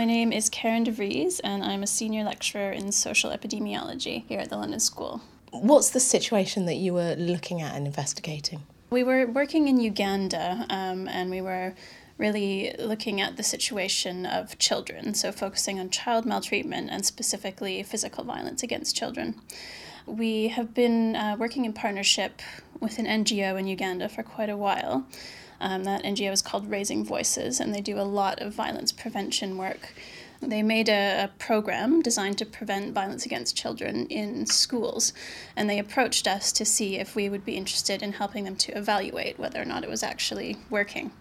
My name is Karen Devries, and I'm a senior lecturer in social epidemiology here at the London School. What's the situation that you were looking at and investigating? We were working in Uganda, um, and we were really looking at the situation of children, so focusing on child maltreatment and specifically physical violence against children. We have been uh, working in partnership with an NGO in Uganda for quite a while. Um, that NGO is called Raising Voices, and they do a lot of violence prevention work. They made a, a, program designed to prevent violence against children in schools, and they approached us to see if we would be interested in helping them to evaluate whether or not it was actually working.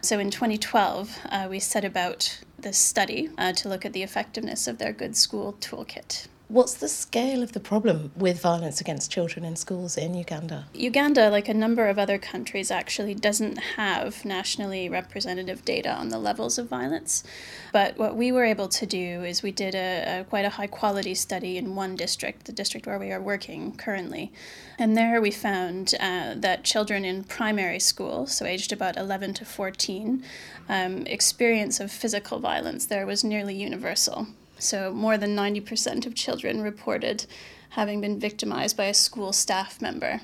So in 2012, uh, we set about this study uh, to look at the effectiveness of their Good School Toolkit. What's the scale of the problem with violence against children in schools in Uganda? Uganda, like a number of other countries, actually doesn't have nationally representative data on the levels of violence. But what we were able to do is we did a, a quite a high quality study in one district, the district where we are working currently. And there we found uh, that children in primary school, so aged about 11 to 14, um, experience of physical violence there was nearly universal. So, more than 90% of children reported having been victimized by a school staff member.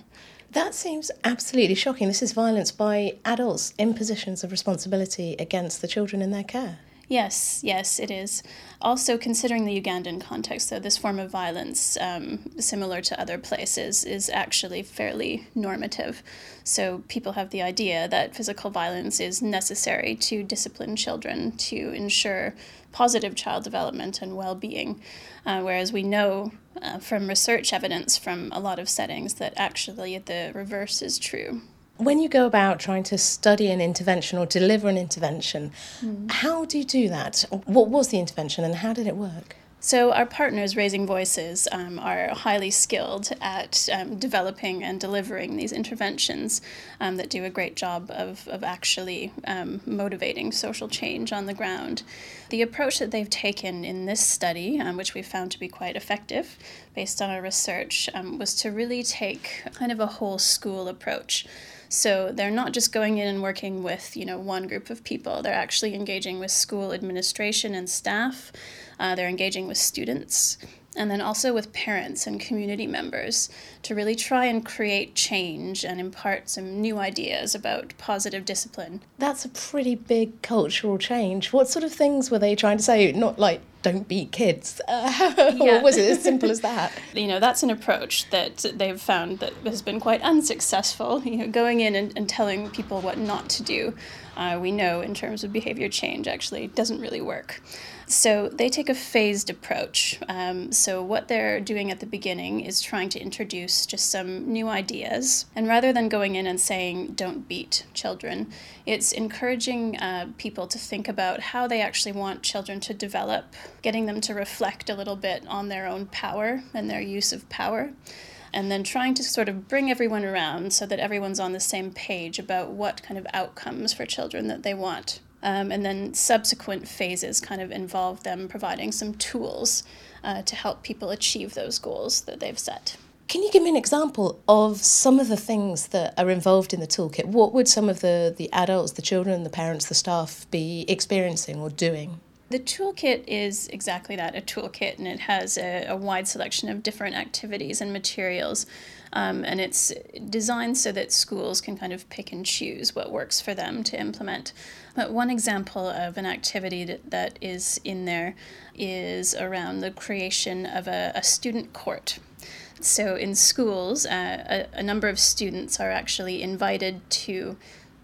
That seems absolutely shocking. This is violence by adults in positions of responsibility against the children in their care. Yes, yes, it is. Also, considering the Ugandan context, though, this form of violence, um, similar to other places, is actually fairly normative. So, people have the idea that physical violence is necessary to discipline children to ensure positive child development and well being. Uh, whereas we know uh, from research evidence from a lot of settings that actually the reverse is true. When you go about trying to study an intervention or deliver an intervention, mm. how do you do that? What was the intervention and how did it work? So, our partners, Raising Voices, um, are highly skilled at um, developing and delivering these interventions um, that do a great job of, of actually um, motivating social change on the ground. The approach that they've taken in this study, um, which we found to be quite effective based on our research, um, was to really take kind of a whole school approach. So they're not just going in and working with, you know, one group of people. They're actually engaging with school administration and staff. Uh, they're engaging with students and then also with parents and community members to really try and create change and impart some new ideas about positive discipline. That's a pretty big cultural change. What sort of things were they trying to say? Not like don't beat kids. Uh, yeah. or was it as simple as that? you know, that's an approach that they've found that has been quite unsuccessful. You know, going in and, and telling people what not to do, uh, we know in terms of behavior change actually doesn't really work. So they take a phased approach. Um, so what they're doing at the beginning is trying to introduce just some new ideas. And rather than going in and saying, don't beat children, it's encouraging uh, people to think about how they actually want children to develop, getting them to reflect a little bit on their own power and their use of power and then trying to sort of bring everyone around so that everyone's on the same page about what kind of outcomes for children that they want. Um, and then subsequent phases kind of involve them providing some tools uh, to help people achieve those goals that they've set. Can you give me an example of some of the things that are involved in the toolkit? What would some of the, the adults, the children, the parents, the staff be experiencing or doing? The toolkit is exactly that a toolkit, and it has a, a wide selection of different activities and materials. Um, and it's designed so that schools can kind of pick and choose what works for them to implement. But one example of an activity that, that is in there is around the creation of a, a student court. So in schools, uh, a, a number of students are actually invited to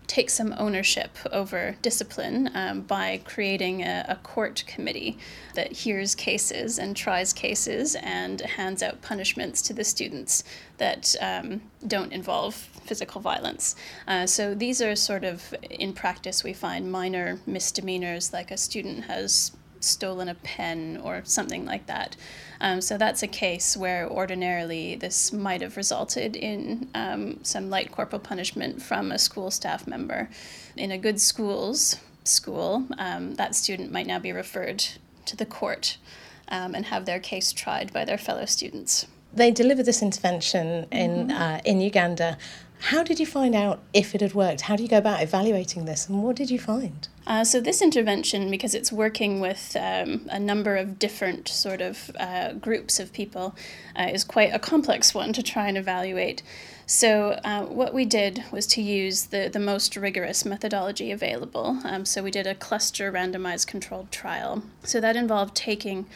take some ownership over discipline um, by creating a, a, court committee that hears cases and tries cases and hands out punishments to the students that um, don't involve physical violence. Uh, so these are sort of, in practice, we find minor misdemeanors like a student has stolen a pen or something like that. Um, so that's a case where ordinarily this might have resulted in um, some light corporal punishment from a school staff member. In a good schools school, um, that student might now be referred to the court um, and have their case tried by their fellow students. They delivered this intervention in mm-hmm. uh, in Uganda. How did you find out if it had worked? How do you go about evaluating this, and what did you find? Uh, so this intervention, because it's working with um, a number of different sort of uh, groups of people, uh, is quite a complex one to try and evaluate. So uh, what we did was to use the, the most rigorous methodology available. Um, so we did a cluster randomized controlled trial. So that involved taking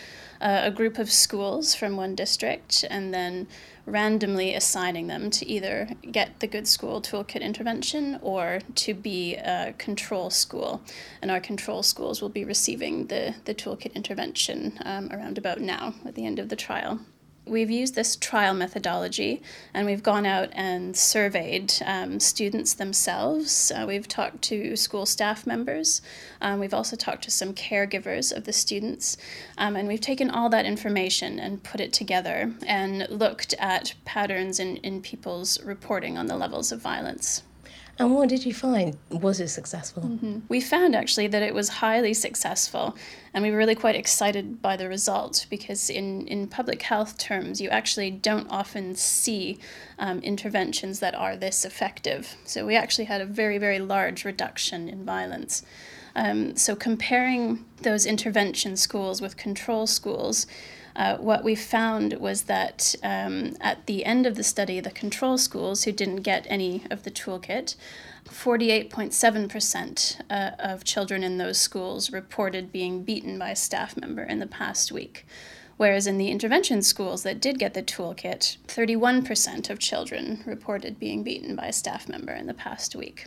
uh, a group of schools from one district and then randomly assigning them to either get the Good School Toolkit intervention or to be a control school. And our control schools will be receiving the, the Toolkit intervention um, around about now at the end of the trial we've used this trial methodology and we've gone out and surveyed um, students themselves. Uh, we've talked to school staff members. Um, we've also talked to some caregivers of the students. Um, and we've taken all that information and put it together and looked at patterns in, in people's reporting on the levels of violence. And what did you find? Was it successful? Mm-hmm. We found actually that it was highly successful, and we were really quite excited by the result because, in, in public health terms, you actually don't often see um, interventions that are this effective. So, we actually had a very, very large reduction in violence. Um, so, comparing those intervention schools with control schools, uh, what we found was that um, at the end of the study, the control schools who didn't get any of the toolkit, 48.7% uh, of children in those schools reported being beaten by a staff member in the past week. Whereas in the intervention schools that did get the toolkit, 31% of children reported being beaten by a staff member in the past week.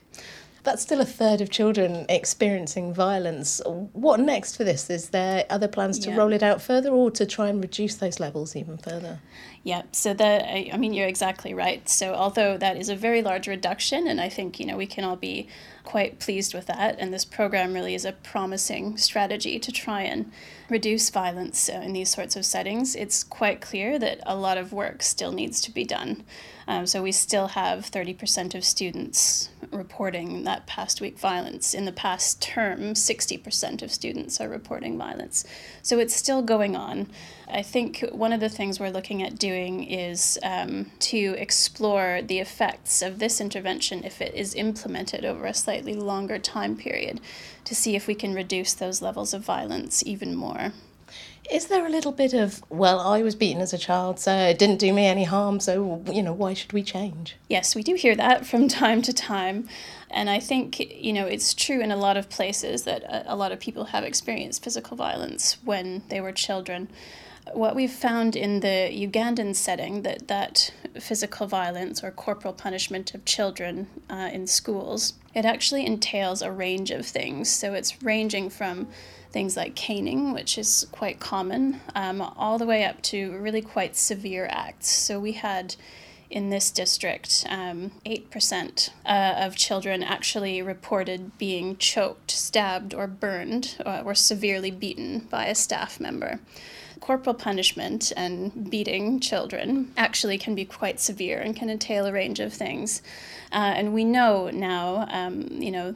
That's still a third of children experiencing violence. What next for this? Is there other plans to yeah. roll it out further or to try and reduce those levels even further? Yeah, so that I mean you're exactly right. So although that is a very large reduction and I think, you know, we can all be quite pleased with that and this program really is a promising strategy to try and reduce violence uh, in these sorts of settings. It's quite clear that a lot of work still needs to be done. Um, so we still have 30% of students reporting that past week violence. In the past term, 60% of students are reporting violence. So it's still going on. I think one of the things we're looking at doing is um, to explore the effects of this intervention if it is implemented over a slightly longer time period to see if we can reduce those levels of violence even more. Is there a little bit of, well, I was beaten as a child, so it didn't do me any harm, so, you know, why should we change? Yes, we do hear that from time to time. And I think, you know, it's true in a lot of places that a, a lot of people have experienced physical violence when they were children. What we've found in the Ugandan setting that that physical violence or corporal punishment of children uh, in schools, it actually entails a range of things. So it's ranging from things like caning, which is quite common, um, all the way up to really quite severe acts. So we had in this district, um, 8% uh, of children actually reported being choked, stabbed, or burned, or, uh, or severely beaten by a staff member corporal punishment and beating children actually can be quite severe and can entail a range of things. Uh, and we know now, um, you know,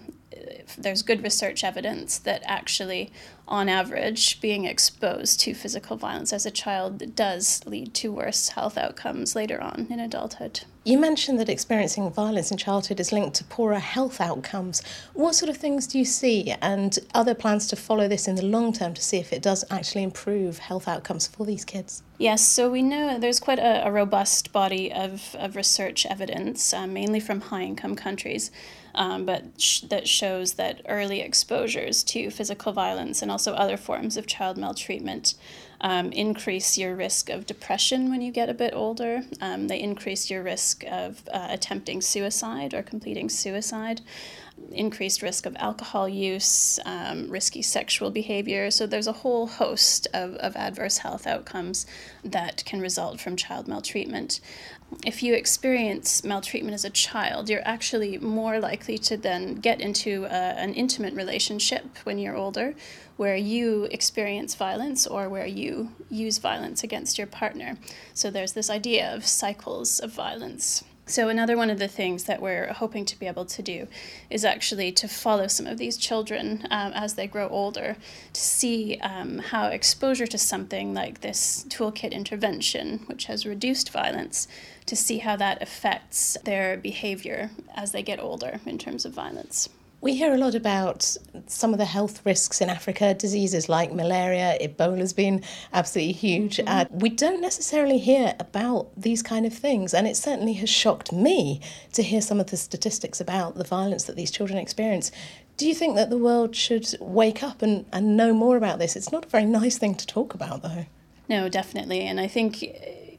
there's good research evidence that actually, on average, being exposed to physical violence as a child does lead to worse health outcomes later on in adulthood. You mentioned that experiencing violence in childhood is linked to poorer health outcomes. What sort of things do you see, and other plans to follow this in the long term to see if it does actually improve health outcomes for these kids? Yes, so we know there's quite a, a robust body of, of research evidence, uh, mainly from high income countries um, but sh- that shows that early exposures to physical violence and also other forms of child maltreatment um, increase your risk of depression when you get a bit older. Um, they increase your risk of uh, attempting suicide or completing suicide increased risk of alcohol use, um, risky sexual behavior. So there's a whole host of, of adverse health outcomes that can result from child maltreatment. If you experience maltreatment as a child, you're actually more likely to then get into a, an intimate relationship when you're older, where you experience violence or where you use violence against your partner. So there's this idea of cycles of violence. So, another one of the things that we're hoping to be able to do is actually to follow some of these children um, as they grow older to see um, how exposure to something like this toolkit intervention, which has reduced violence, to see how that affects their behavior as they get older in terms of violence. We hear a lot about some of the health risks in Africa, diseases like malaria, Ebola's been absolutely huge. Mm-hmm. Uh, we don't necessarily hear about these kind of things, and it certainly has shocked me to hear some of the statistics about the violence that these children experience. Do you think that the world should wake up and, and know more about this? It's not a very nice thing to talk about, though. No, definitely. And I think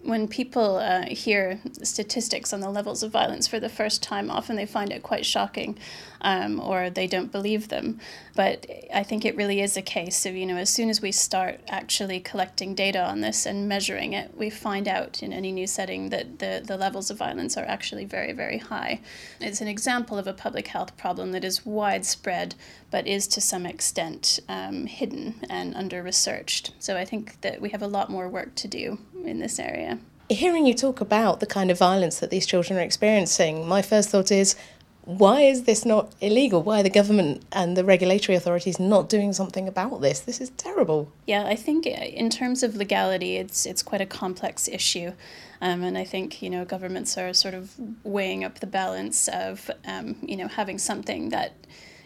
when people uh, hear statistics on the levels of violence for the first time, often they find it quite shocking um, or they don't believe them. But I think it really is a case of, you know, as soon as we start actually collecting data on this and measuring it, we find out in any new setting that the, the levels of violence are actually very, very high. It's an example of a public health problem that is widespread but is to some extent um, hidden and under researched. So I think that we have a lot more work to do in this area. Hearing you talk about the kind of violence that these children are experiencing, my first thought is why is this not illegal? Why are the government and the regulatory authorities not doing something about this? This is terrible. Yeah, I think uh, in terms of legality, it's it's quite a complex issue, um, and I think you know governments are sort of weighing up the balance of um, you know having something that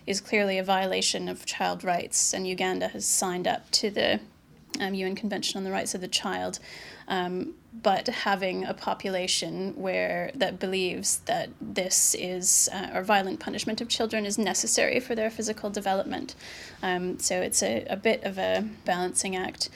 is clearly a violation of child rights, and Uganda has signed up to the um, UN Convention on the Rights of the Child, um, but having a population where that believes that this is uh, or violent punishment of children is necessary for their physical development. Um, so it's a, a bit of a balancing act.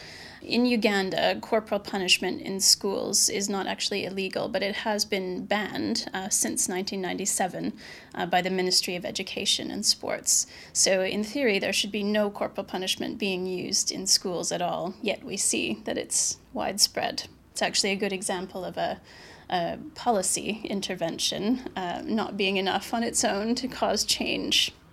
In Uganda, corporal punishment in schools is not actually illegal, but it has been banned uh, since 1997 uh, by the Ministry of Education and Sports. So, in theory, there should be no corporal punishment being used in schools at all, yet we see that it's widespread. It's actually a good example of a a policy intervention uh, not being enough on its own to cause change